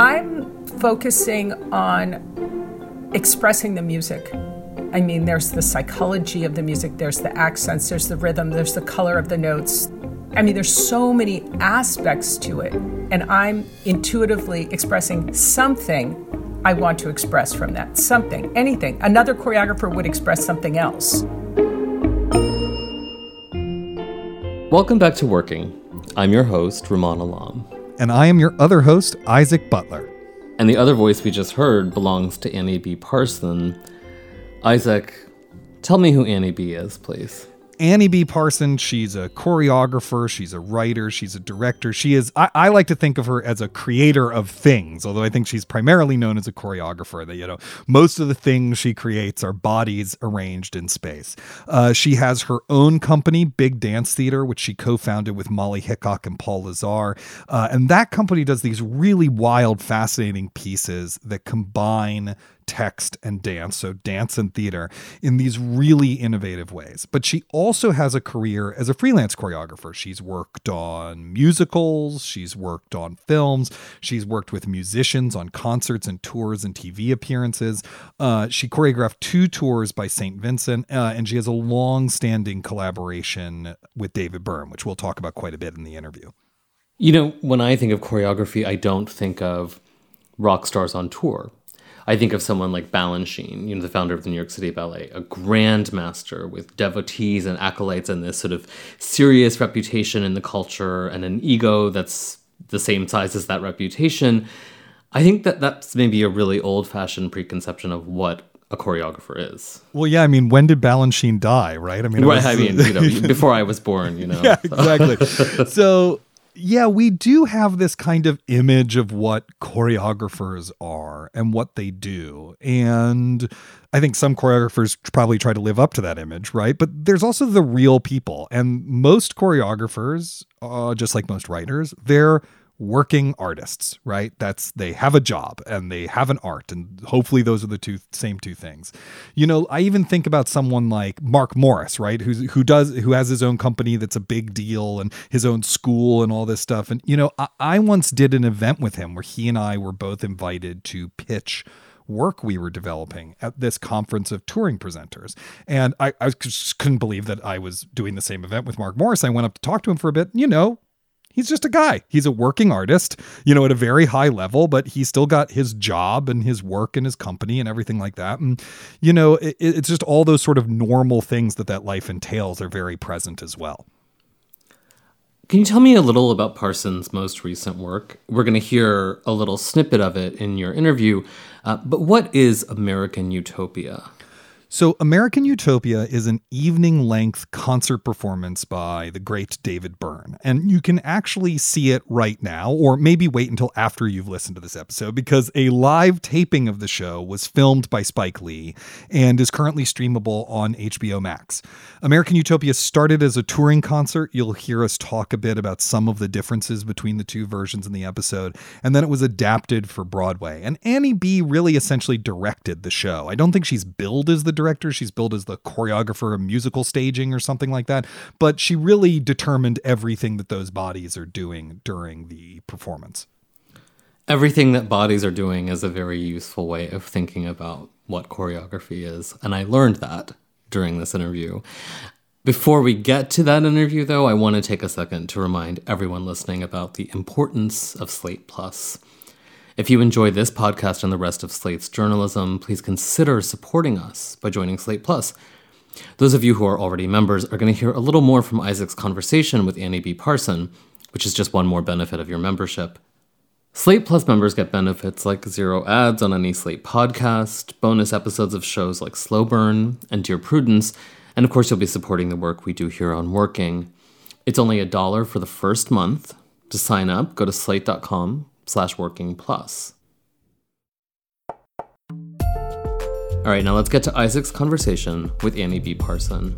I'm focusing on expressing the music. I mean, there's the psychology of the music, there's the accents, there's the rhythm, there's the color of the notes. I mean, there's so many aspects to it. And I'm intuitively expressing something I want to express from that. Something, anything. Another choreographer would express something else. Welcome back to Working. I'm your host, Rumaan Alam. And I am your other host, Isaac Butler. And the other voice we just heard belongs to Annie-B Parson. Isaac, tell me who Annie-B is, please. Annie-B Parson, she's a choreographer, she's a writer, she's a director. She is, I, I, like to think of her as a creator of things, although I think she's primarily known as a choreographer. That, you know, most of the things she creates are bodies arranged in space. Uh, she has her own company, Big Dance Theater, which she co founded with Molly Hickok and Paul Lazar. Uh, and that company does these really wild, fascinating pieces that combine text and dance, so dance and theater, in these really innovative ways. But she also has a career as a freelance choreographer. She's worked on musicals, she's worked on films, she's worked with musicians on concerts and tours and TV appearances. Uh, she choreographed two tours by St. Vincent, uh, and she has a long standing collaboration with David Byrne, which we'll talk about quite a bit in the interview. You know, when I think of choreography, I don't think of rock stars on tour. I think of someone like Balanchine, you know, the founder of the New York City Ballet, a grandmaster with devotees and acolytes and this sort of serious reputation in the culture and an ego that's the same size as that reputation. I think that that's maybe a really old fashioned preconception of what a choreographer is. Well, yeah, I mean, when did Balanchine die, right? I mean, right, was, I mean, you know, before I was born, you know. Yeah, exactly. so yeah, we do have this kind of image of what choreographers are and what they do. And I think some choreographers probably try to live up to that image, right? But there's also the real people. And most choreographers, uh, just like most writers, they're working artists, right? That's they have a job and they have an art and hopefully those are the two same two things. You know, I even think about someone like Mark Morris, right? Who's who does who has his own company that's a big deal and his own school and all this stuff. And you know, I, I once did an event with him where he and I were both invited to pitch work we were developing at this conference of touring presenters. And I, I just couldn't believe that I was doing the same event with Mark Morris. I went up to talk to him for a bit. You know, he's just a guy. He's a working artist, you know, at a very high level, but he's still got his job and his work and his company and everything like that. And, you know, it, it's just all those sort of normal things that that life entails are very present as well. Can you tell me a little about Parsons' most recent work? We're going to hear a little snippet of it in your interview, uh, but what is American Utopia? So, American Utopia is an evening length concert performance by the great David Byrne. And you can actually see it right now, or maybe wait until after you've listened to this episode, because a live taping of the show was filmed by Spike Lee and is currently streamable on HBO Max. American Utopia started as a touring concert. You'll hear us talk a bit about some of the differences between the two versions in the episode. And then it was adapted for Broadway. And Annie-B really essentially directed the show. I don't think she's billed as the director. She's billed as the choreographer of musical staging or something like that. But she really determined everything that those bodies are doing during the performance. Everything that bodies are doing is a very useful way of thinking about what choreography is. And I learned that during this interview. Before we get to that interview, though, I want to take a second to remind everyone listening about the importance of Slate Plus. If you enjoy this podcast and the rest of Slate's journalism, please consider supporting us by joining Slate Plus. Those of you who are already members are going to hear a little more from Isaac's conversation with Annie-B Parson, which is just one more benefit of your membership. Slate Plus members get benefits like zero ads on any Slate podcast, bonus episodes of shows like Slow Burn and Dear Prudence, and of course, you'll be supporting the work we do here on Working. It's only a dollar for the first month. To sign up, go to slate.com slash working plus. All right, now let's get to Isaac's conversation with Annie-B Parson.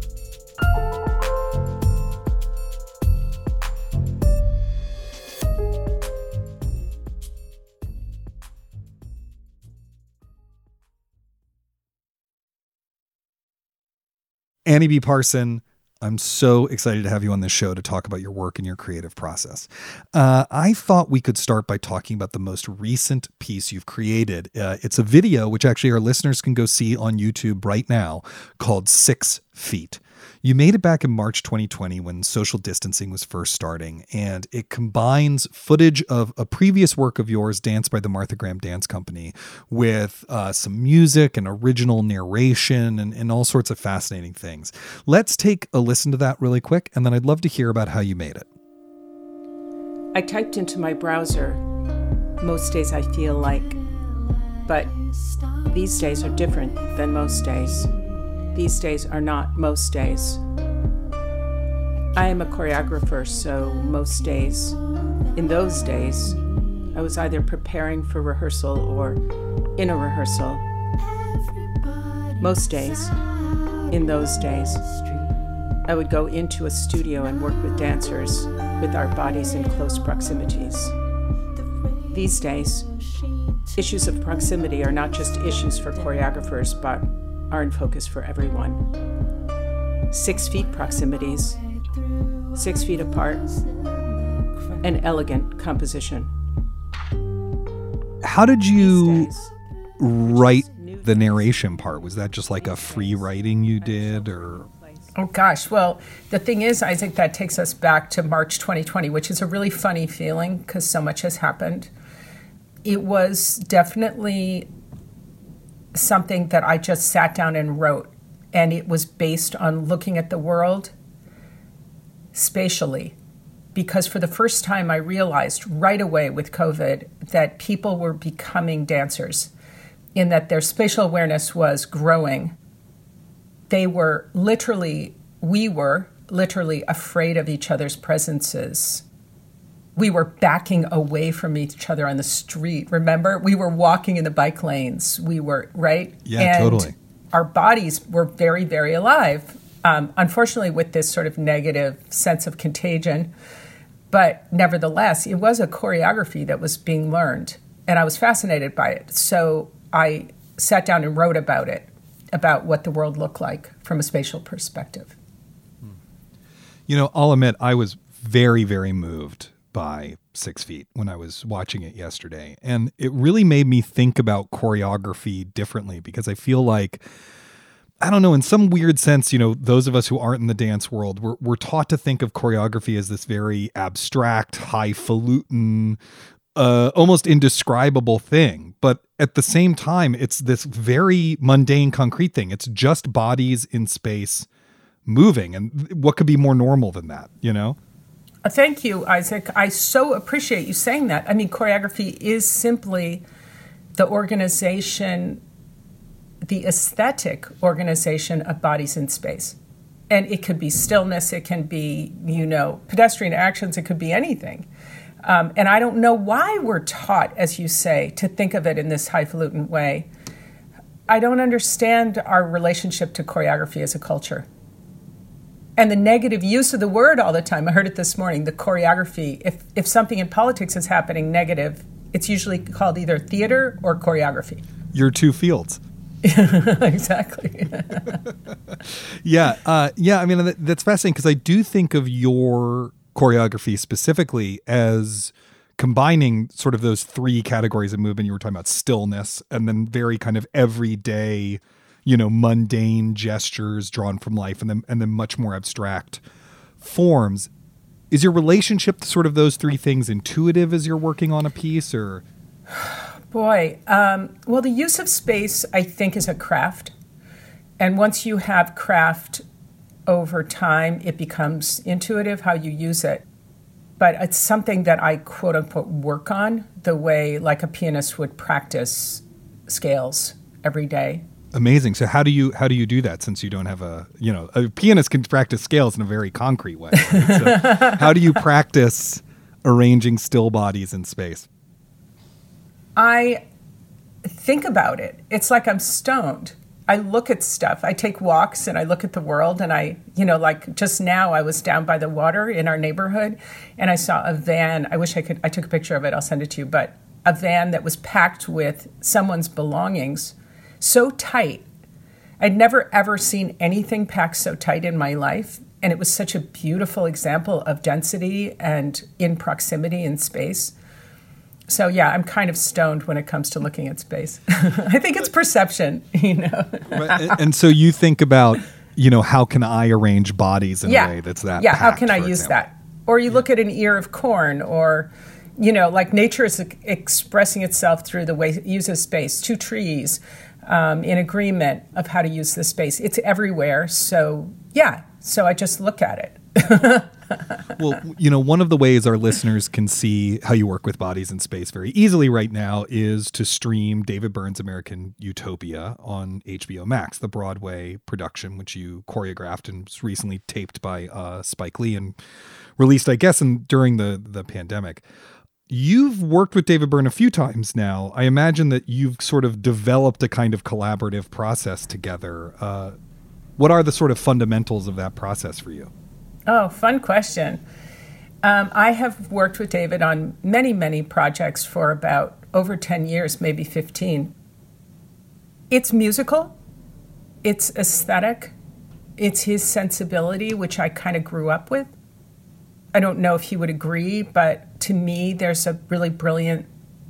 Annie-B Parson, I'm so excited to have you on this show to talk about your work and your creative process. Uh, I thought we could start by talking about the most recent piece you've created. Uh, it's a video, which actually our listeners can go see on YouTube right now, called Six Feet. You made it back in March 2020 when social distancing was first starting, and it combines footage of a previous work of yours, Dance by the Martha Graham Dance Company, with uh, some music and original narration and, and all sorts of fascinating things. Let's take a listen to that really quick, and then I'd love to hear about how you made it. I typed into my browser, most days I feel like, but these days are different than most days. These days are not most days. I am a choreographer, so most days, in those days, I was either preparing for rehearsal or in a rehearsal. Most days, in those days, I would go into a studio and work with dancers with our bodies in close proximities. These days, issues of proximity are not just issues for choreographers, but are in focus for everyone. Six feet proximities, six feet apart, an elegant composition. How did you write the narration part? Was that just like a free writing you did or? Oh gosh, well, the thing is, Isaac, that takes us back to March 2020, which is a really funny feeling because so much has happened. It was definitely something that I just sat down and wrote. And it was based on looking at the world spatially. Because for the first time, I realized right away with COVID that people were becoming dancers, in that their spatial awareness was growing. They were literally, we were literally afraid of each other's presences we were backing away from each other on the street. Remember, we were walking in the bike lanes. We were right. Yeah, and totally. Our bodies were very, very alive. Um, unfortunately, with this sort of negative sense of contagion, but nevertheless, it was a choreography that was being learned, and I was fascinated by it. So I sat down and wrote about it, about what the world looked like from a spatial perspective. You know, I'll admit I was very, very moved by Six Feet when I was watching it yesterday. And it really made me think about choreography differently because I feel like, I don't know, in some weird sense, you know, those of us who aren't in the dance world, we're, we're taught to think of choreography as this very abstract, highfalutin, uh, almost indescribable thing. But at the same time, it's this very mundane, concrete thing. It's just bodies in space moving. And what could be more normal than that, you know? Thank you, Isaac. I so appreciate you saying that. I mean, choreography is simply the organization, the aesthetic organization of bodies in space. And it could be stillness, it can be, you know, pedestrian actions, it could be anything. Um, and I don't know why we're taught, as you say, to think of it in this highfalutin way. I don't understand our relationship to choreography as a culture and the negative use of the word all the time. I heard it this morning, the choreography. If, if something in politics is happening negative, it's usually called either theater or choreography. Your two fields. exactly. yeah, uh, yeah. I mean, that's fascinating because I do think of your choreography specifically as combining sort of those three categories of movement you were talking about stillness and then very kind of everyday you know mundane gestures drawn from life and then and then much more abstract forms. Is your relationship to sort of those three things intuitive as you're working on a piece or? Boy um, well the use of space i think is a craft. And once you have craft over time it becomes intuitive how you use it. But it's something that i quote unquote work on the way like a pianist would practice scales every day Amazing. So how do you how do you do that since you don't have a you know a pianist can practice scales in a very concrete way. Right? So how do you practice arranging still bodies in space? I think about it. It's like I'm stoned. I look at stuff. I take walks and I look at the world and I, you know, like just now I was down by the water in our neighborhood and I saw a van. I wish I could I took a picture of it. I'll send it to you, but a van that was packed with someone's belongings so tight. I'd never ever seen anything packed so tight in my life and it was such a beautiful example of density and in proximity in space. So yeah, I'm kind of stoned when it comes to looking at space. I think it's perception, you know. and, and, so you think about, you know, how can I arrange bodies in yeah. a way that's that? Yeah, packed, how can I use example. that? Or you yeah. look at an ear of corn, or you know, like nature is expressing itself through the way it uses space. Two trees um, in agreement of how to use the space. It's everywhere. So yeah, so I just look at it. well, you know, one of the ways our listeners can see how you work with bodies in space very easily right now is to stream David Byrne's American Utopia on HBO Max, the Broadway production, which you choreographed and was recently taped by uh, Spike Lee and released, I guess, in, during the, the pandemic. You've worked with David Byrne a few times now. I imagine that you've sort of developed a kind of collaborative process together. Uh, what are the sort of fundamentals of that process for you? Oh, fun question. Um, I have worked with David on many, many projects for about over 10 years, maybe 15. It's musical, it's aesthetic, it's his sensibility, which I kind of grew up with. I don't know if he would agree, but to me, there's a really brilliant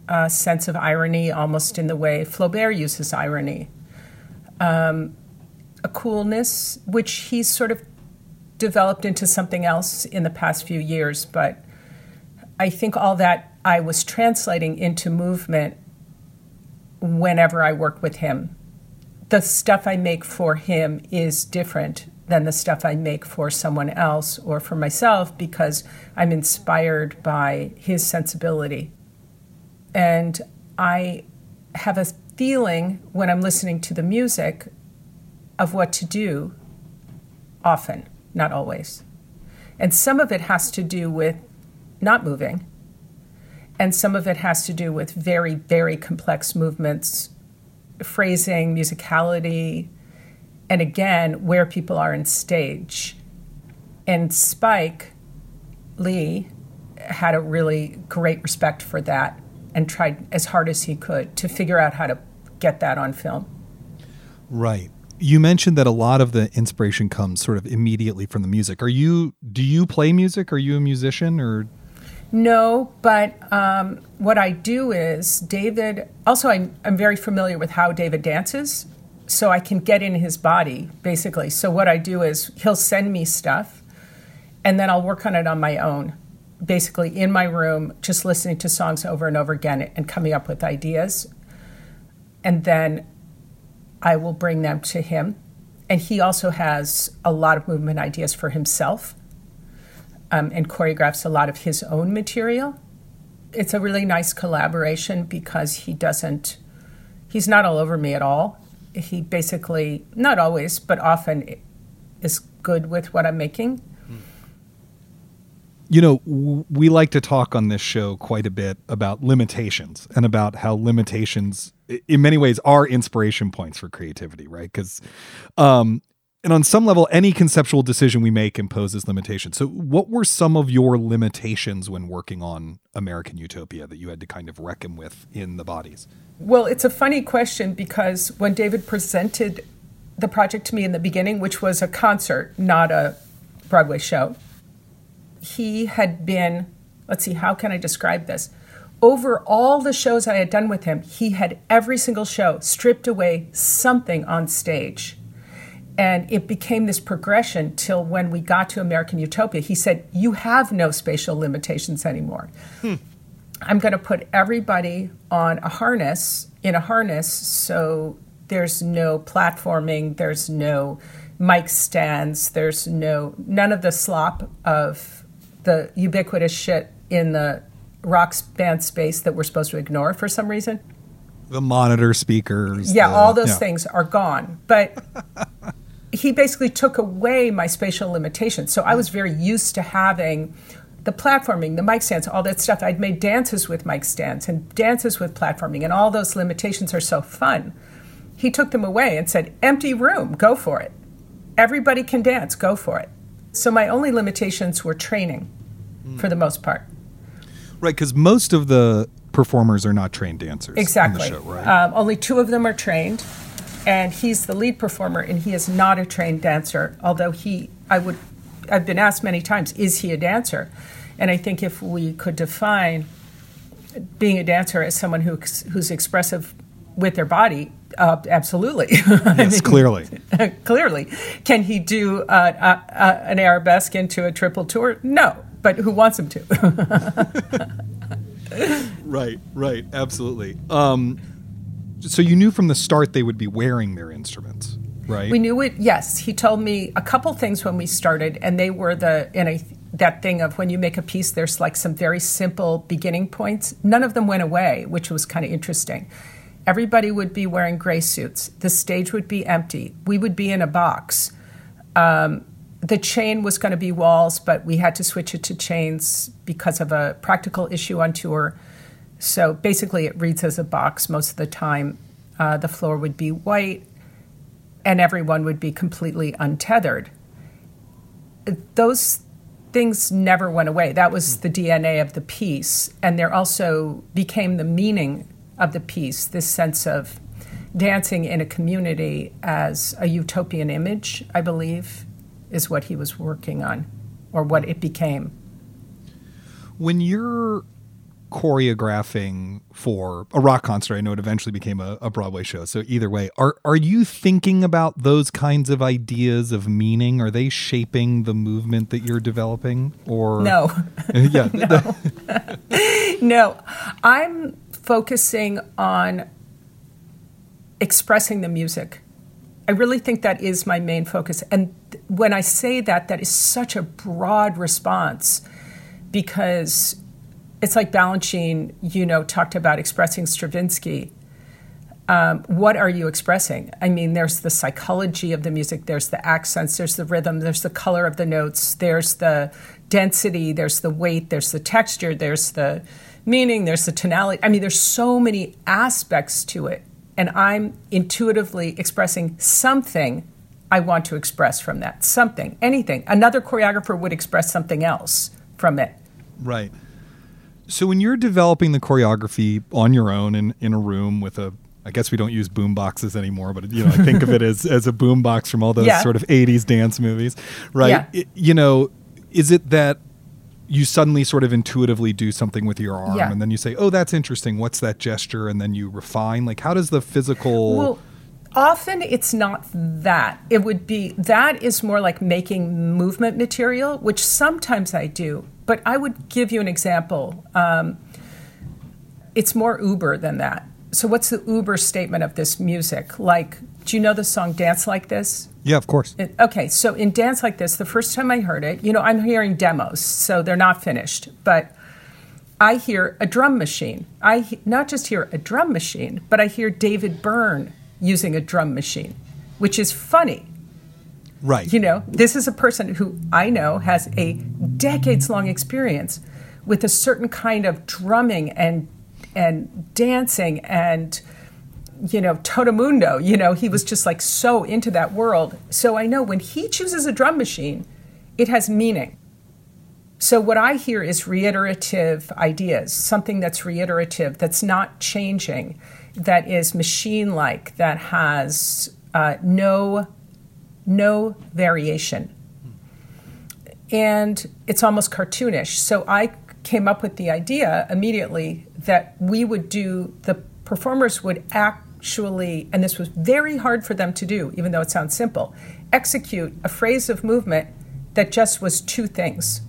uh, sense of irony almost in the way Flaubert uses irony. Um, a coolness, which he's sort of developed into something else in the past few years, but I think all that I was translating into movement whenever I work with him. The stuff I make for him is different than the stuff I make for someone else or for myself because I'm inspired by his sensibility. And I have a feeling when I'm listening to the music of what to do often not always. And some of it has to do with not moving, and some of it has to do with very, very complex movements, phrasing, musicality, and again, where people are in stage. And Spike Lee had a really great respect for that and tried as hard as he could to figure out how to get that on film. Right you mentioned that a lot of the inspiration comes sort of immediately from the music. Are you do you play music? Are you a musician or no, but um, what I do is David. Also, I'm, I'm very familiar with how David dances, so I can get in his body basically. So what I do is he'll send me stuff, and then I'll work on it on my own, basically in my room, just listening to songs over and over again and coming up with ideas. And then I will bring them to him. And he also has a lot of movement ideas for himself um, and choreographs a lot of his own material. It's a really nice collaboration because he doesn't, he's not all over me at all. He basically, not always, but often is good with what I'm making. You know, we like to talk on this show quite a bit about limitations and about how limitations in many ways are inspiration points for creativity, right? Because, um, and on some level, any conceptual decision we make imposes limitations. So, what were some of your limitations when working on American Utopia that you had to kind of reckon with in the bodies? Well, it's a funny question because when David presented the project to me in the beginning, which was a concert, not a Broadway show, he had been, let's see, how can I describe this? over all the shows I had done with him, he had every single show stripped away something on stage. And it became this progression till when we got to American Utopia. He said, You have no spatial limitations anymore. Hmm. I'm going to put everybody on a harness, in a harness, so there's no platforming, there's no mic stands, there's no, none of the slop of the ubiquitous shit in the rock band space that we're supposed to ignore for some reason. the monitor speakers. Yeah, the- all those yeah. things are gone. But he basically took away my spatial limitations. So I was very used to having the platforming, the mic stands, all that stuff. I'd made dances with mic stands and dances with platforming, and all those limitations are so fun. He took them away and said, Empty room, go for it. Everybody can dance, go for it. So my only limitations were training for the most part. Right, because most of the performers are not trained dancers. Exactly. Show, right? um, only two of them are trained, and he's the lead performer, and he is not a trained dancer. Although he, I would, I've been asked many times, is he a dancer? And I think if we could define being a dancer as someone who who's expressive with their body, uh, absolutely. yes, clearly. Clearly, can he do uh, uh, uh, an arabesque into a triple tour? No, but who wants him to? Right, right, absolutely. Um, so you knew from the start they would be wearing their instruments, right? We knew it. Yes, he told me a couple things when we started, and they were the and I that thing of when you make a piece, there's like some very simple beginning points. None of them went away, which was kind of interesting. Everybody would be wearing gray suits. The stage would be empty. We would be in a box. Um, the chain was going to be walls, but we had to switch it to chains because of a practical issue on tour. So basically, it reads as a box most of the time. Uh, the floor would be white, and everyone would be completely untethered. Those things never went away. That was the DNA of the piece, and there also became the meaning of the piece. This sense of dancing in a community as a utopian image, I believe, is what he was working on, or what it became. when you're choreographing for a rock concert, I know it eventually became a, a Broadway show. So either way, are are you thinking about those kinds of ideas of meaning? Are they shaping the movement that you're developing? Or No. yeah, No, I'm focusing on expressing the music. I really think that is my main focus. And when I say that, that is such a broad response because it's like Balanchine, you know, talked about expressing Stravinsky. Um, what are you expressing? I mean, there's the psychology of the music, there's the accents, there's the rhythm, there's the color of the notes, there's the density, there's the weight, there's the texture, there's the meaning, there's the tonality. I mean, there's so many aspects to it. And I'm intuitively expressing something I want to express from that. Something, anything. Another choreographer would express something else from it. right. So when you're developing the choreography on your own in, in a room with a I guess we don't use boom boxes anymore, but you know, I think of it as as a boom box from all those Yeah. sort of 80s dance movies, right? Yeah. It- you know, is it that you suddenly sort of intuitively do something with your arm Yeah. and then you say, "Oh, that's interesting. What's that gesture?" and then you refine? Like how does the physical Well, often it's not that. It would be that is more like making movement material, which sometimes I do. But I would give you an example. Um, it's more Uber than that. So, what's the Uber statement of this music? Like, do you know the song Dance Like This? Yeah, of course. It- okay, so in Dance Like This, the first time I heard it, you know, I'm hearing demos, so they're not finished, but I hear a drum machine. I he- not just hear a drum machine, but I hear David Byrne using a drum machine, which is funny. right. You know, this is a person who I know has a decades long experience with a certain kind of drumming and and dancing and you know Totamundo. You know, he was just like so into that world. So I know when he chooses a drum machine, it has meaning. So what I hear is reiterative ideas, something that's reiterative, that's not changing, that is machine-like, that has uh, no no variation. And it's almost cartoonish. So I came up with the idea immediately that we would do, the performers would actually, and this was very hard for them to do, even though it sounds simple, execute a phrase of movement that just was two things.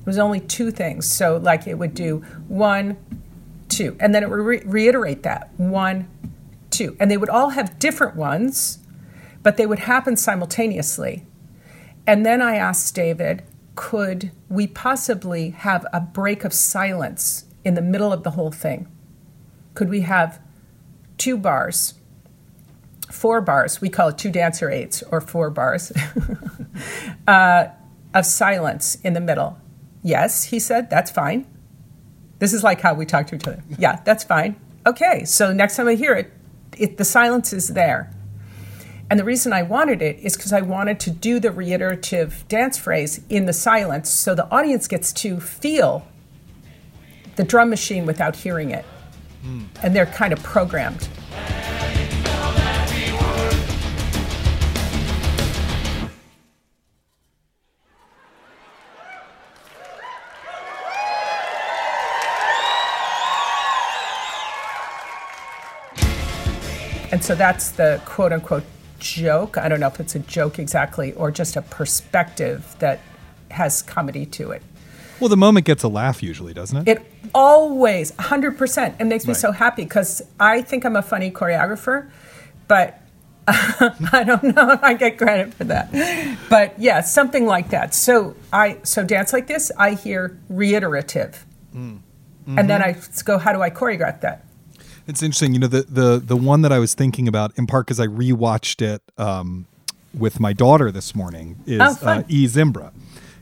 It was only two things. So, like, it would do one, two, and then it would re- reiterate that one, two. And they would all have different ones but they would happen simultaneously. And then I asked David, could we possibly have a break of silence in the middle of the whole thing? Could we have two bars, four bars, we call it two dancer eights or four bars, uh, of silence in the middle. Yes, he said, that's fine. This is like how we talk to each other. Yeah, that's fine. Okay, so next time I hear it, it the silence is there. And the reason I wanted it is because I wanted to do the reiterative dance phrase in the silence so the audience gets to feel the drum machine without hearing it. Mm. And they're kind of programmed. And so that's the quote unquote joke. I don't know if it's a joke exactly or just a perspective that has comedy to it. Well, the moment gets a laugh usually, doesn't it? It always, 100%. It makes me right. so happy because I think I'm a funny choreographer, but I don't know if I get credit for that. But yeah, something like that. So I so dance like this, I hear reiterative. Mm. Mm-hmm. And then mm-hmm. I go, how do I choreograph that? It's interesting. You know, the the the one that I was thinking about in part because I rewatched it um, with my daughter this morning is oh, uh, E Zimbra.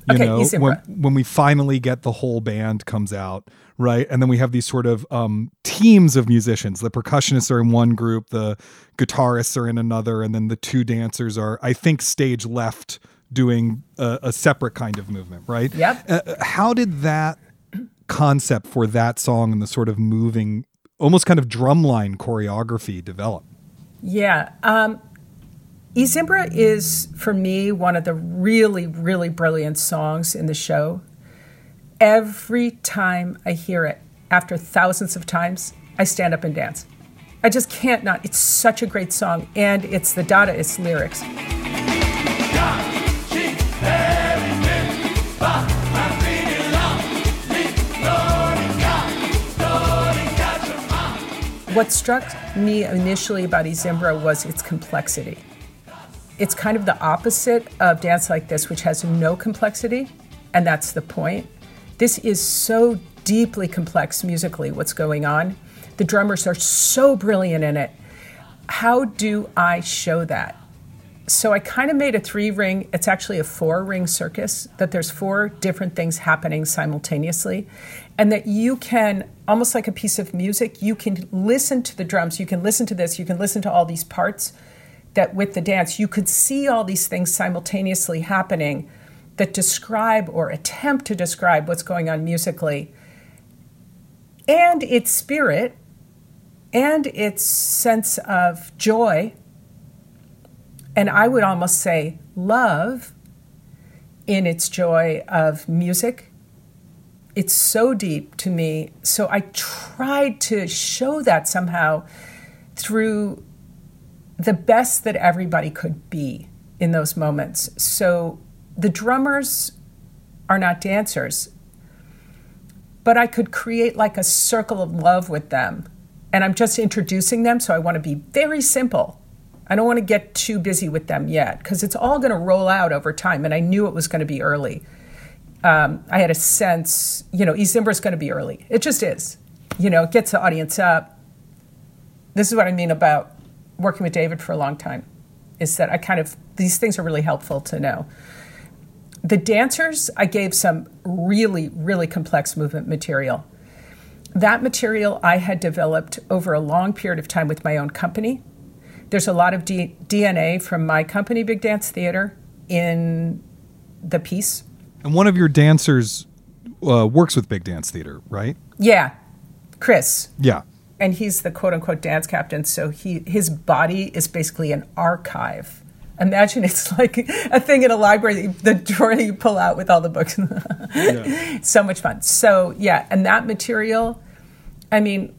You okay, know, I Zimbra. when when we finally get the whole band comes out, right? And then we have these sort of um, teams of musicians. The percussionists are in one group, the guitarists are in another, and then the two dancers are, I think, stage left doing a, a separate kind of movement, right? Yep. Uh, how did that concept for that song and the sort of moving almost kind of drumline choreography develop? Yeah. Um, Zimbra is, for me, one of the really, really brilliant songs in the show. Every time I hear it, after thousands of times, I stand up and dance. I just can't not. It's such a great song, and it's the Dadaist lyrics. What struck me initially about Zimbra was its complexity. It's kind of the opposite of Dance Like This, which has no complexity, and that's the point. This is so deeply complex musically, what's going on. The drummers are so brilliant in it. How do I show that? So I kind of made a three ring, it's actually a four ring circus, that there's four different things happening simultaneously and that you can almost like a piece of music you can listen to the drums you can listen to this you can listen to all these parts that with the dance you could see all these things simultaneously happening that describe or attempt to describe what's going on musically. And its spirit and its sense of joy and i would almost say love in its joy of music it's so deep to me. So I tried to show that somehow through the best that everybody could be in those moments. So the drummers are not dancers, but I could create like a circle of love with them. And I'm just introducing them, so I want to be very simple. I don't want to get too busy with them yet because it's all going to roll out over time. And I knew it was going to be early um, I had a sense, you know, Zimbra is going to be early. It just is. You know, it gets the audience up. This is what I mean about working with David for a long time, is that I kind of, these things are really helpful to know. The dancers, I gave some really, really complex movement material. That material I had developed over a long period of time with my own company. There's a lot of D- DNA from my company, Big Dance Theater, in the piece and one of your dancers uh, works with Big Dance Theater, right? Yeah, Chris. Yeah. And he's the quote unquote dance captain. So he his body is basically an archive. Imagine it's like a thing in a library, the drawer that you pull out with all the books. yeah. So much fun. So yeah, and that material, I mean,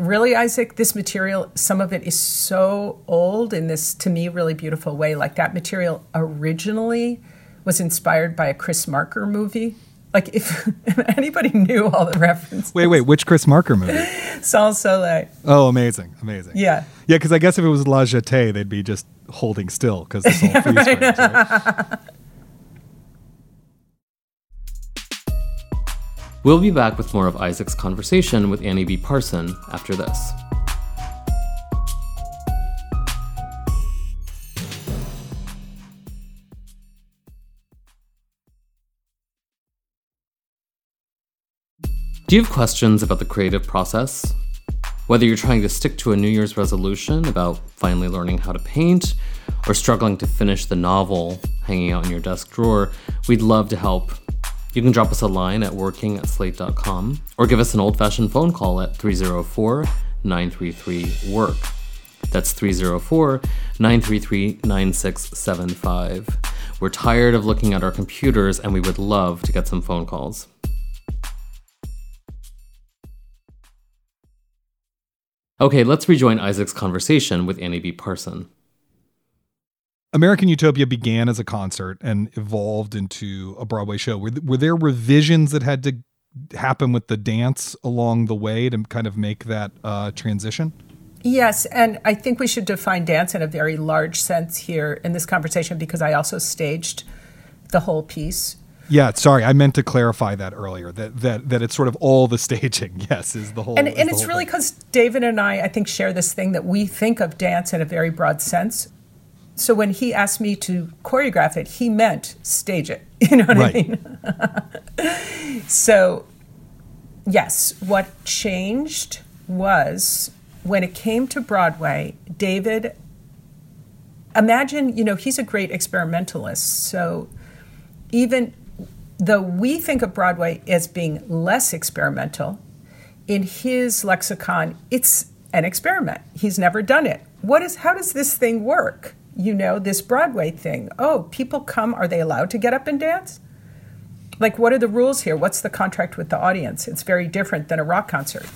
really, Isaac, this material, some of it is so old in this, to me, really beautiful way. Like that material originally was inspired by a Chris Marker movie. Like if, if anybody knew all the references. Wait, wait, which Chris Marker movie? Sans Soleil. Oh, amazing, amazing. Yeah, yeah. Because I guess if it was La Jetée, they'd be just holding still because it's all freeze frames. Right? We'll be back with more of Isaac's conversation with Annie-B Parson after this. Do you have questions about the creative process? Whether you're trying to stick to a New Year's resolution about finally learning how to paint, or struggling to finish the novel hanging out in your desk drawer, we'd love to help you can drop us a line at working at slate.com or give us an old fashioned phone call at 304 933 WORK. That's 304 933 9675. We're tired of looking at our computers and we would love to get some phone calls. Okay, let's rejoin Isaac's conversation with Annie-B Parson. American Utopia began as a concert and evolved into a Broadway show. Were, were there revisions that had to happen with the dance along the way to kind of make that uh, transition? Yes, and I think we should define dance in a very large sense here in this conversation because I also staged the whole piece. Yeah, sorry, I meant to clarify that earlier. That that that it's sort of all the staging. Yes, is the whole. And, and it's really because David and I, I think, share this thing that we think of dance in a very broad sense. So when he asked me to choreograph it, he meant stage it. You know what right. I mean? so, yes, what changed was when it came to Broadway, David, imagine, you know, he's a great experimentalist. So even though we think of Broadway as being less experimental, in his lexicon, it's an experiment. He's never done it. What is how does this thing work? You know, this Broadway thing. Oh, people come, are they allowed to get up and dance? Like what are the rules here? What's the contract with the audience? It's very different than a rock concert.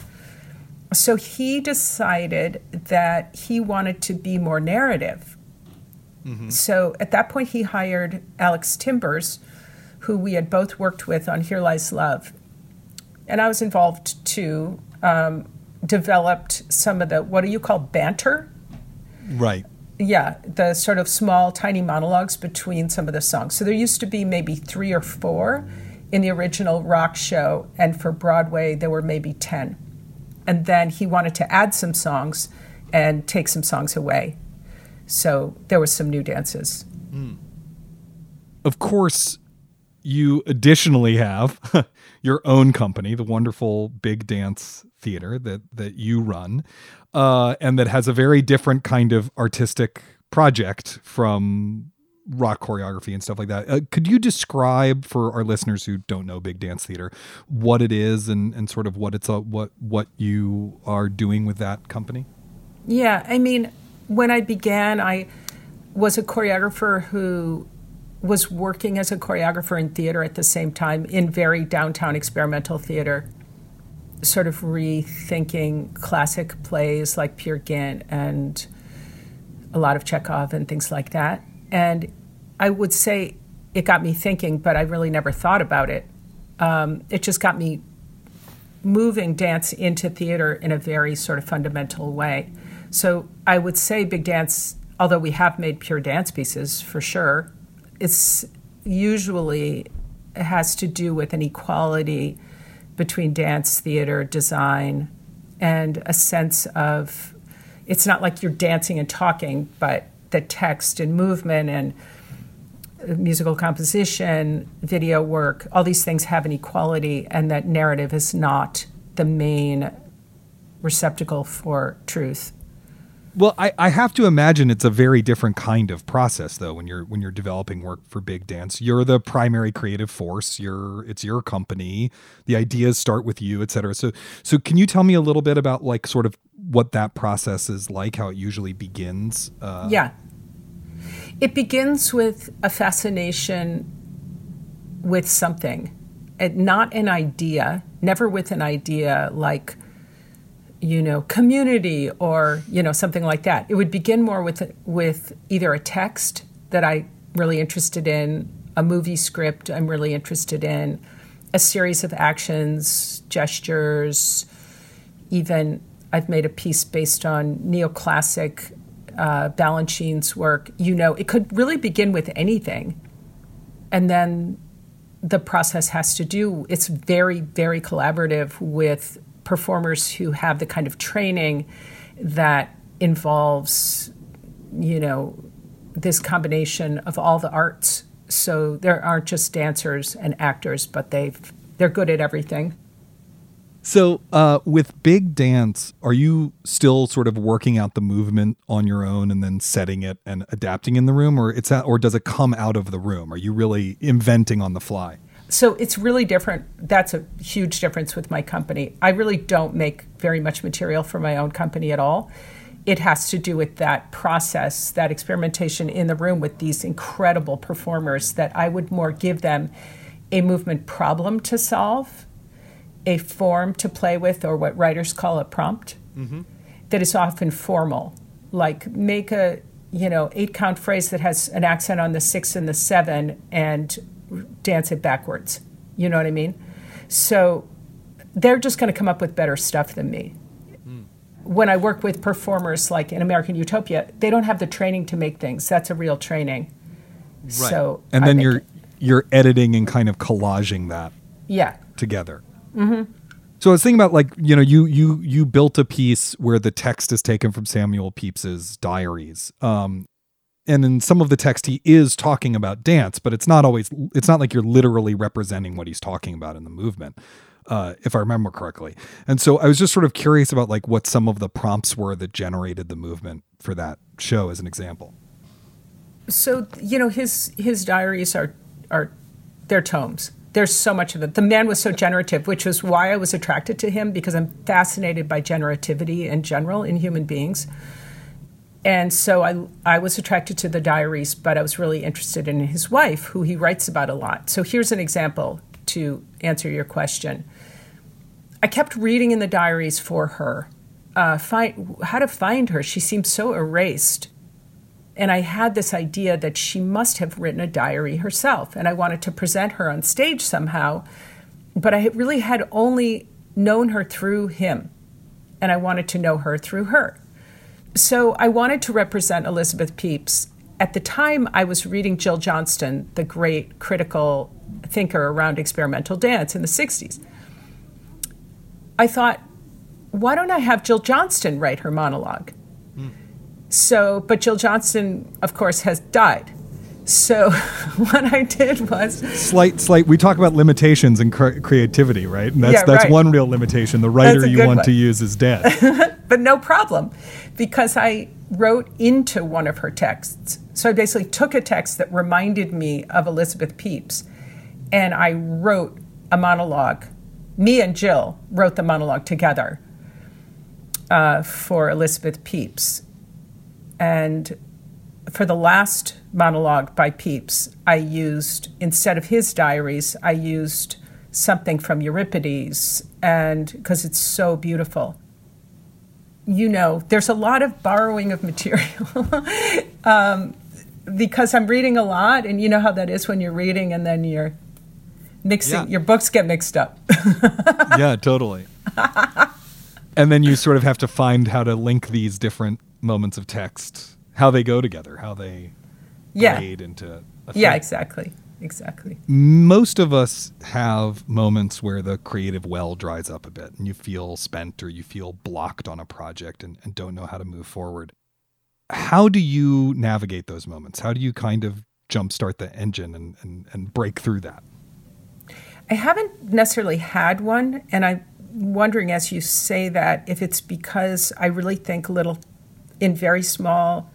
So he decided that he wanted to be more narrative. Mm-hmm. So at that point, he hired Alex Timbers, who we had both worked with on Here Lies Love. And I was involved too. Um, developed some of the, what do you call banter? Right. Yeah, the sort of small, tiny monologues between some of the songs. So there used to be maybe three or four in the original rock show, and for Broadway, there were maybe 10 and then he wanted to add some songs and take some songs away. So there was some new dances. Mm. Of course, you additionally have your own company, the wonderful Big Dance Theater that that you run, uh, and that has a very different kind of artistic project from rock choreography and stuff like that. Uh, could you describe for our listeners who don't know Big Dance Theater what it is and, and sort of what it's a, what what you are doing with that company? Yeah, I mean, when I began, I was a choreographer who was working as a choreographer in theater at the same time in very downtown experimental theater, sort of rethinking classic plays like Peer Gynt and a lot of Chekhov and things like that. And I would say it got me thinking, but I really never thought about it. Um, it just got me moving dance into theater in a very sort of fundamental way. So I would say Big Dance, although we have made pure dance pieces for sure, it's usually has to do with an equality between dance, theater, design, and a sense of it's not like you're dancing and talking, but the text and movement and uh, musical composition, video work, all these things have an equality, and that narrative is not the main receptacle for truth. Well, I, I have to imagine it's a very different kind of process though when you're when you're developing work for big dance. You're the primary creative force. You're it's your company. The ideas start with you, et cetera. So so can you tell me a little bit about like sort of what that process is like, how it usually begins? Uh, yeah. It begins with a fascination with something, not an idea, never with an idea like, you know, community or, you know, something like that. It would begin more with, with either a text that I really interested in, a movie script I'm really interested in, a series of actions, gestures, even I've made a piece based on neoclassic uh, Balanchine's work, you know, it could really begin with anything. And then the process has to do, it's very, very collaborative with performers who have the kind of training that involves, you know, this combination of all the arts. So there aren't just dancers and actors, but they've they're good at everything. So, uh, with big dance, are you still sort of working out the movement on your own and then setting it and adapting in the room, or it's or does it come out of the room? Are you really inventing on the fly? So it's really different. That's a huge difference with my company. I really don't make very much material for my own company at all. It has to do with that process, that experimentation in the room with these incredible performers that I would more give them a movement problem to solve a form to play with, or what writers call a prompt, mm-hmm. that is often formal. Like make a you know eight count phrase that has an accent on the six and the seven, and dance it backwards. You know what I mean? So they're just going to come up with better stuff than me. Mm. When I work with performers like in American Utopia, they don't have the training to make things. That's a real training. Right. So and then you're it. you're editing and kind of collaging that. Yeah. Together. Mm-hmm. So I was thinking about like you know you you you built a piece where the text is taken from Samuel Pepys's diaries, um, and in some of the text he is talking about dance, but it's not always it's not like you're literally representing what he's talking about in the movement. Uh, if I remember correctly. And so I was just sort of curious about like what some of the prompts were that generated the movement for that show as an example. So, you know, his his diaries are are they're tomes there's so much of it. The man was so generative, which was why I was attracted to him because I'm fascinated by generativity in general in human beings. And so I, I was attracted to the diaries, but I was really interested in his wife, who he writes about a lot. So here's an example to answer your question. I kept reading in the diaries for her, uh, find, how to find her. She seemed so erased and I had this idea that she must have written a diary herself, and I wanted to present her on stage somehow. But I really had only known her through him, and I wanted to know her through her. So I wanted to represent Elizabeth Pepys. At the time, I was reading Jill Johnston, the great critical thinker around experimental dance in the 60s. I thought, why don't I have Jill Johnston write her monologue? Hmm. So, but Jill Johnston, of course, has died. So what I did was slight, slight. We talk about limitations and cre- creativity, right? And that's yeah, that's right. one real limitation. The writer you want one. to use is dead. but no problem, because I wrote into one of her texts. So I basically took a text that reminded me of Elizabeth Pepys, and I wrote a monologue. Me and Jill wrote the monologue together uh, for Elizabeth Pepys. And for the last monologue by Pepys, I used, instead of his diaries, I used something from Euripides, and because it's so beautiful. You know, there's a lot of borrowing of material um, because I'm reading a lot, and you know how that is when you're reading and then you're mixing, yeah. your books get mixed up. yeah, totally. and then you sort of have to find how to link these different moments of text, how they go together, how they yeah. into Yeah, exactly. Exactly. Most of us have moments where the creative well dries up a bit and you feel spent or you feel blocked on a project and, and don't know how to move forward. How do you navigate those moments? How do you kind of jumpstart the engine and, and, and break through that? I haven't necessarily had one, and I'm wondering as you say that if it's because I really think little in very small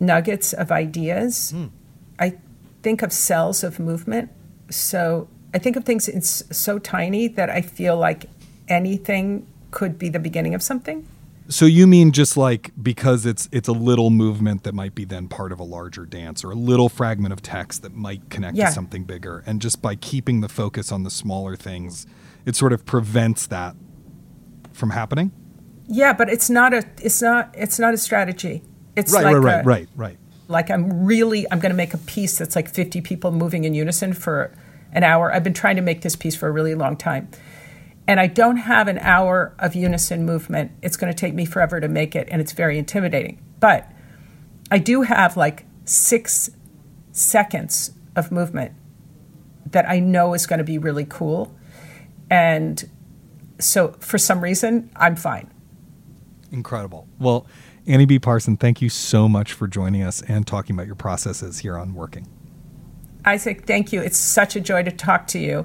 nuggets of ideas. Mm. I think of cells of movement. So I think of things in so tiny that I feel like anything could be the beginning of something. So you mean just like because it's it's a little movement that might be then part of a larger dance or a little fragment of text that might connect yeah. to something bigger and just by keeping the focus on the smaller things it sort of prevents that from happening? Yeah, but it's not a it's not it's not a strategy. It's right, like right, right, a, right, right. Like I'm really I'm going to make a piece that's like 50 people moving in unison for an hour. I've been trying to make this piece for a really long time. And I don't have an hour of unison movement. It's going to take me forever to make it and it's very intimidating. But I do have like 6 seconds of movement that I know is going to be really cool. And so for some reason, I'm fine. Incredible. Well, Annie-B Parson, thank you so much for joining us and talking about your processes here on Working. Isaac, thank you. It's such a joy to talk to you.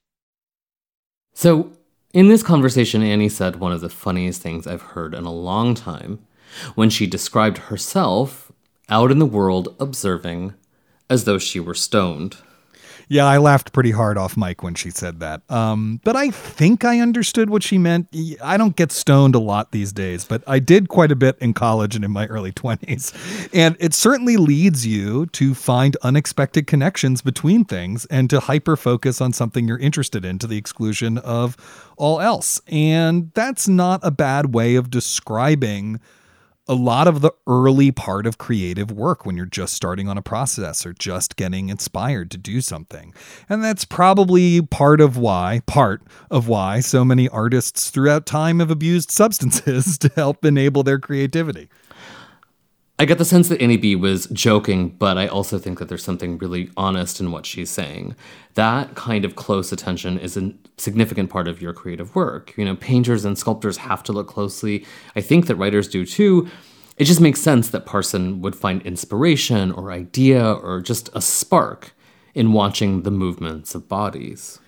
So, in this conversation, Annie said one of the funniest things I've heard in a long time when she described herself out in the world observing as though she were stoned. Yeah, I laughed pretty hard off mic when she said that. Um, but I think I understood what she meant. I don't get stoned a lot these days, but I did quite a bit in college and in my early 20s. And it certainly leads you to find unexpected connections between things and to hyper focus on something you're interested in to the exclusion of all else. And that's not a bad way of describing a lot of the early part of creative work when you're just starting on a process or just getting inspired to do something. And that's probably part of why, part of why so many artists throughout time have abused substances to help enable their creativity. I get the sense that Annie-B was joking, but I also think that there's something really honest in what she's saying. That kind of close attention is a significant part of your creative work. You know, painters and sculptors have to look closely. I think that writers do too. It just makes sense that Parson would find inspiration or idea or just a spark in watching the movements of bodies.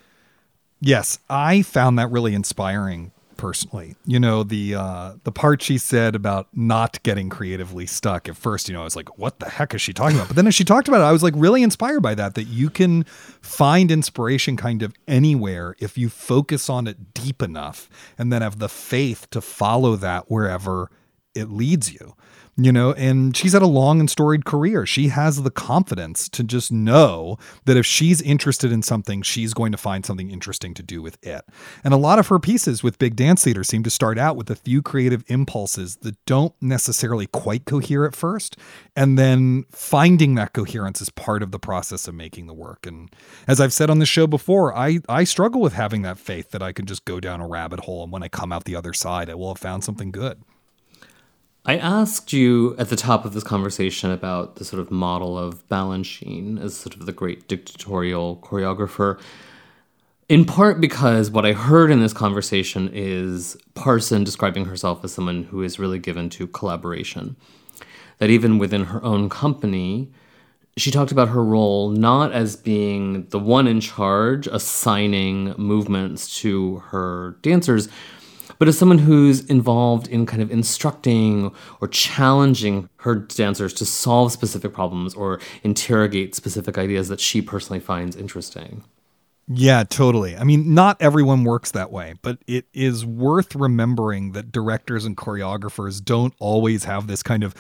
Yes, I found that really inspiring personally. You know, the uh the part she said about not getting creatively stuck at first, you know, I was like, what the heck is she talking about? But then as she talked about it, I was like really inspired by that that you can find inspiration kind of anywhere if you focus on it deep enough and then have the faith to follow that wherever it leads you you know, and she's had a long and storied career. She has the confidence to just know that if she's interested in something, she's going to find something interesting to do with it. And a lot of her pieces with Big Dance Theater seem to start out with a few creative impulses that don't necessarily quite cohere at first. And then finding that coherence is part of the process of making the work. And as I've said on the show before, I, I struggle with having that faith that I can just go down a rabbit hole and when I come out the other side, I will have found something good. I asked you at the top of this conversation about the sort of model of Balanchine as sort of the great dictatorial choreographer, in part because what I heard in this conversation is Parson describing herself as someone who is really given to collaboration. That even within her own company, she talked about her role not as being the one in charge, assigning movements to her dancers, but as someone who's involved in kind of instructing or challenging her dancers to solve specific problems or interrogate specific ideas that she personally finds interesting. Yeah, totally. I mean, not everyone works that way, but it is worth remembering that directors and choreographers don't always have this kind of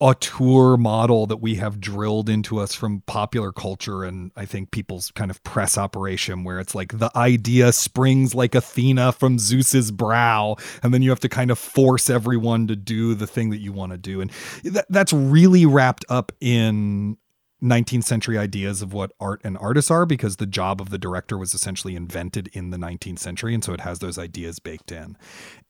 auteur model that we have drilled into us from popular culture and I think people's kind of press operation where it's like the idea springs like Athena from Zeus's brow and then you have to kind of force everyone to do the thing that you want to do and that, that's really wrapped up in 19th century ideas of what art and artists are because the job of the director was essentially invented in the 19th century. And so it has those ideas baked in.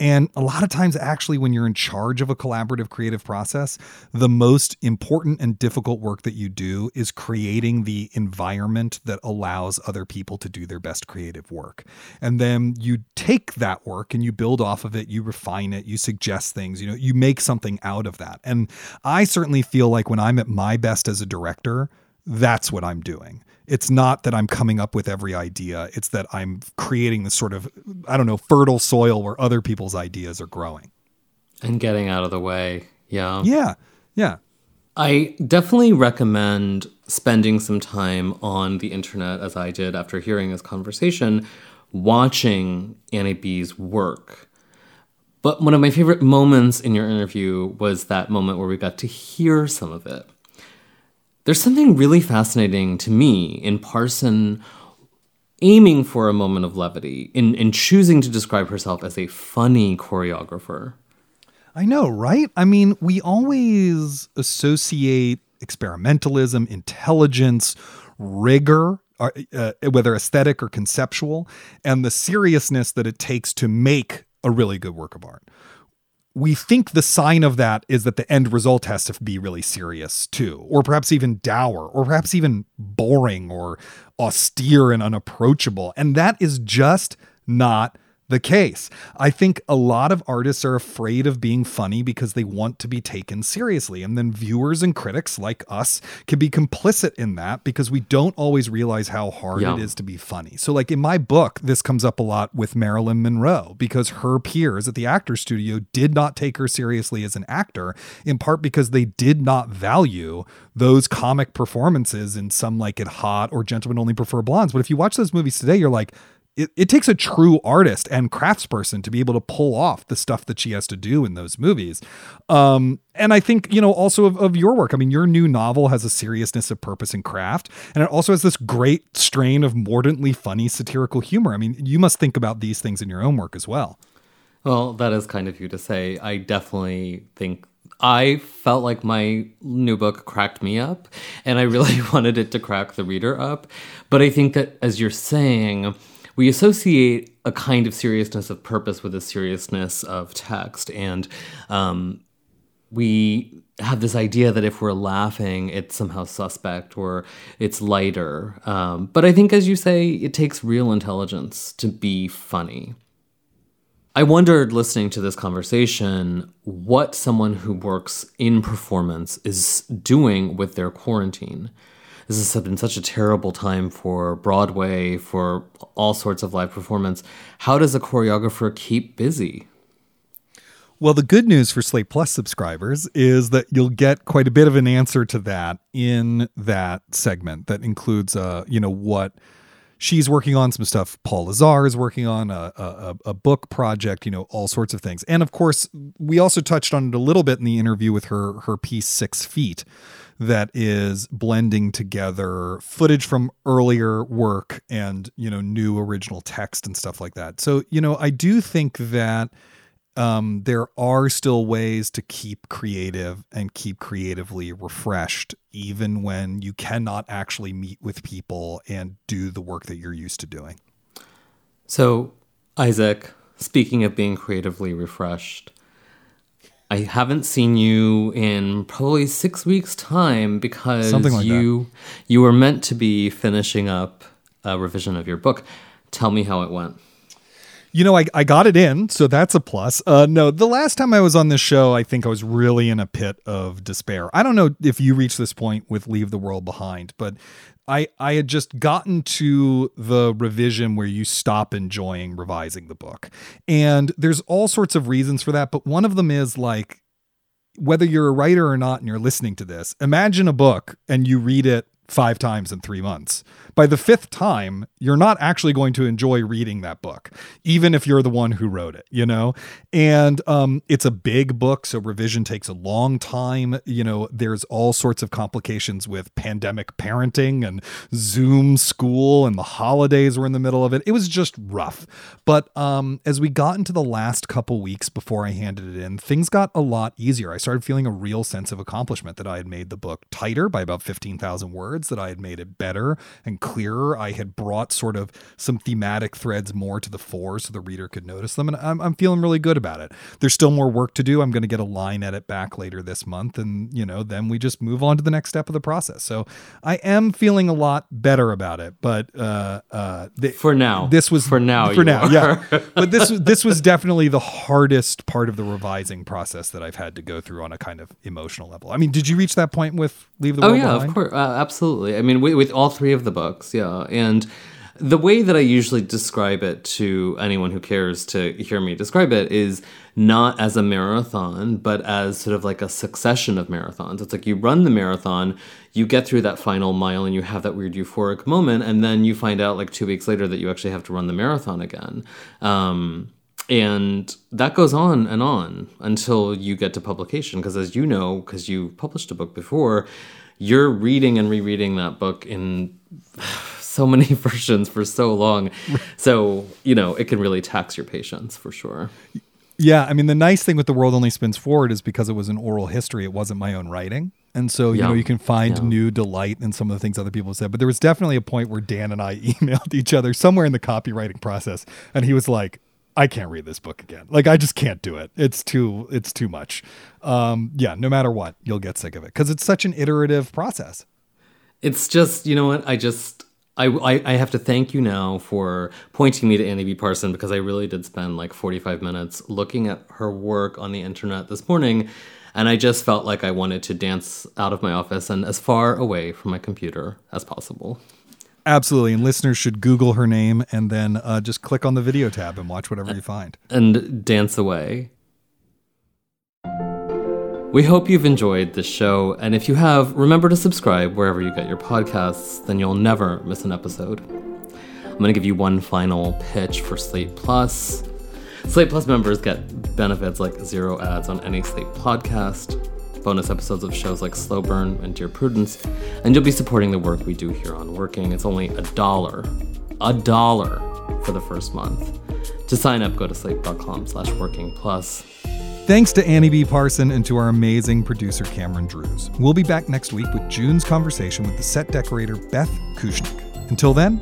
And a lot of times, actually, when you're in charge of a collaborative creative process, the most important and difficult work that you do is creating the environment that allows other people to do their best creative work. And then you take that work and you build off of it, you refine it, you suggest things, you know, you make something out of that. And I certainly feel like when I'm at my best as a director, that's what I'm doing. It's not that I'm coming up with every idea. It's that I'm creating this sort of, I don't know, fertile soil where other people's ideas are growing. And getting out of the way. Yeah. Yeah. Yeah. I definitely recommend spending some time on the internet, as I did after hearing this conversation, watching Annie-B's work But one of my favorite moments in your interview was that moment where we got to hear some of it. There's something really fascinating to me in Parson aiming for a moment of levity, in, in choosing to describe herself as a funny choreographer. I know, right? I mean, we always associate experimentalism, intelligence, rigor, uh, uh, whether aesthetic or conceptual, and the seriousness that it takes to make a really good work of art. We think the sign of that is that the end result has to be really serious too, or perhaps even dour, or perhaps even boring or austere and unapproachable. And that is just not the case. I think a lot of artists are afraid of being funny because they want to be taken seriously. And then viewers and critics like us can be complicit in that because we don't always realize how hard it is to be funny. So, like in my book, this comes up a lot with Marilyn Monroe because her peers at the actor studio did not take her seriously as an actor, in part because they did not value those comic performances in Some Like It Hot or Gentlemen Only Prefer Blondes. But if you watch those movies today, you're like, it, it takes a true artist and craftsperson to be able to pull off the stuff that she has to do in those movies. Um, and I think, you know, also of, of, your work. I mean, your new novel has a seriousness of purpose and craft, and it also has this great strain of mordantly funny satirical humor. I mean, you must think about these things in your own work as well. Well, that is kind of you to say. I definitely think I felt like my new book cracked me up, and I really wanted it to crack the reader up. But I think that, as you're saying, we associate a kind of seriousness of purpose with a seriousness of text. And um, we have this idea that if we're laughing, it's somehow suspect or it's lighter. Um, but I think, as you say, it takes real intelligence to be funny. I wondered listening to this conversation what someone who works in performance is doing with their quarantine this has been such a terrible time for Broadway, for all sorts of live performance. How does a choreographer keep busy? Well, the good news for Slate Plus subscribers is that you'll get quite a bit of an answer to that in that segment that includes, uh, you know, what she's working on, some stuff Paul Lazar is working on, a, a, a, book project, you know, all sorts of things. And of course, we also touched on it a little bit in the interview with her, her piece Six Feet, that is blending together footage from earlier work and you know new original text and stuff like that. So you know I do think that um, there are still ways to keep creative and keep creatively refreshed, even when you cannot actually meet with people and do the work that you're used to doing. So, Isaac, speaking of being creatively refreshed, I haven't seen you in probably six weeks' time because like you that. you were meant to be finishing up a revision of your book. Tell me how it went. You know, I, I got it in, so that's a plus. Uh, no, the last time I was on this show, I think I was really in a pit of despair. I don't know if you reached this point with Leave the World Behind, but I I had just gotten to the revision where you stop enjoying revising the book. And there's all sorts of reasons for that, but one of them is like whether you're a writer or not and you're listening to this, imagine a book and you read it 5 times in 3 months by the fifth time, you're not actually going to enjoy reading that book, even if you're the one who wrote it, you know? And um, it's a big book, so revision takes a long time. You know, there's all sorts of complications with pandemic parenting and Zoom school, and the holidays were in the middle of it. It was just rough. But um, as we got into the last couple weeks before I handed it in, things got a lot easier. I started feeling a real sense of accomplishment that I had made the book tighter by about 15,000 words, that I had made it better and clearer. I had brought sort of some thematic threads more to the fore so the reader could notice them. And I'm, I'm feeling really good about it. There's still more work to do. I'm going to get a line edit back later this month. And, you know, then we just move on to the next step of the process. So I am feeling a lot better about it. But uh, uh, th- for now, this was for now, for now. Are. Yeah. but this, this was definitely the hardest part of the revising process that I've had to go through on a kind of emotional level. I mean, did you reach that point with Leave the World? oh, yeah, Behind? of course. Uh, absolutely. I mean, with, with all three of the books books, yeah. And the way that I usually describe it to anyone who cares to hear me describe it is not as a marathon, but as sort of like a succession of marathons. It's like you run the marathon, you get through that final mile, and you have that weird euphoric moment, and then you find out like two weeks later that you actually have to run the marathon again. Um, and that goes on and on until you get to publication. Because as you know, because you've published a book before, you're reading and rereading that book in so many versions for so long. So, you know, it can really tax your patience for sure. Yeah, I mean the nice thing with the world only spins forward is because it was an oral history, it wasn't my own writing. And so, you Yeah. know, you can find Yeah. new delight in some of the things other people said. But there was definitely a point where Dan and I emailed each other somewhere in the copywriting process, and he was like, I can't read this book again. Like I just can't do it. It's too it's too much. Um, yeah, no matter what, you'll get sick of it because it's such an iterative process. It's just, you know what? I just, I, I, I have to thank you now for pointing me to Annie-B Parson because I really did spend like 45 minutes looking at her work on the internet this morning. And I just felt like I wanted to dance out of my office and as far away from my computer as possible. Absolutely. And listeners should Google her name and then uh, just click on the video tab and watch whatever you find. and dance away. We hope you've enjoyed this show, and if you have, remember to subscribe wherever you get your podcasts, then you'll never miss an episode. I'm going to give you one final pitch for Slate Plus. Slate Plus members get benefits like zero ads on any Slate podcast, bonus episodes of shows like Slow Burn and Dear Prudence, and you'll be supporting the work we do here on Working. It's only a dollar, a dollar for the first month. To sign up, go to slate.com slash working plus. Thanks to Annie-B Parson and to our amazing producer Cameron Drews. We'll be back next week with June's conversation with the set decorator Beth Kushnick. Until then,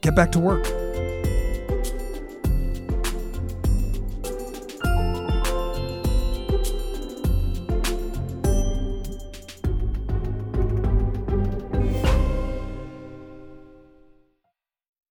get back to work.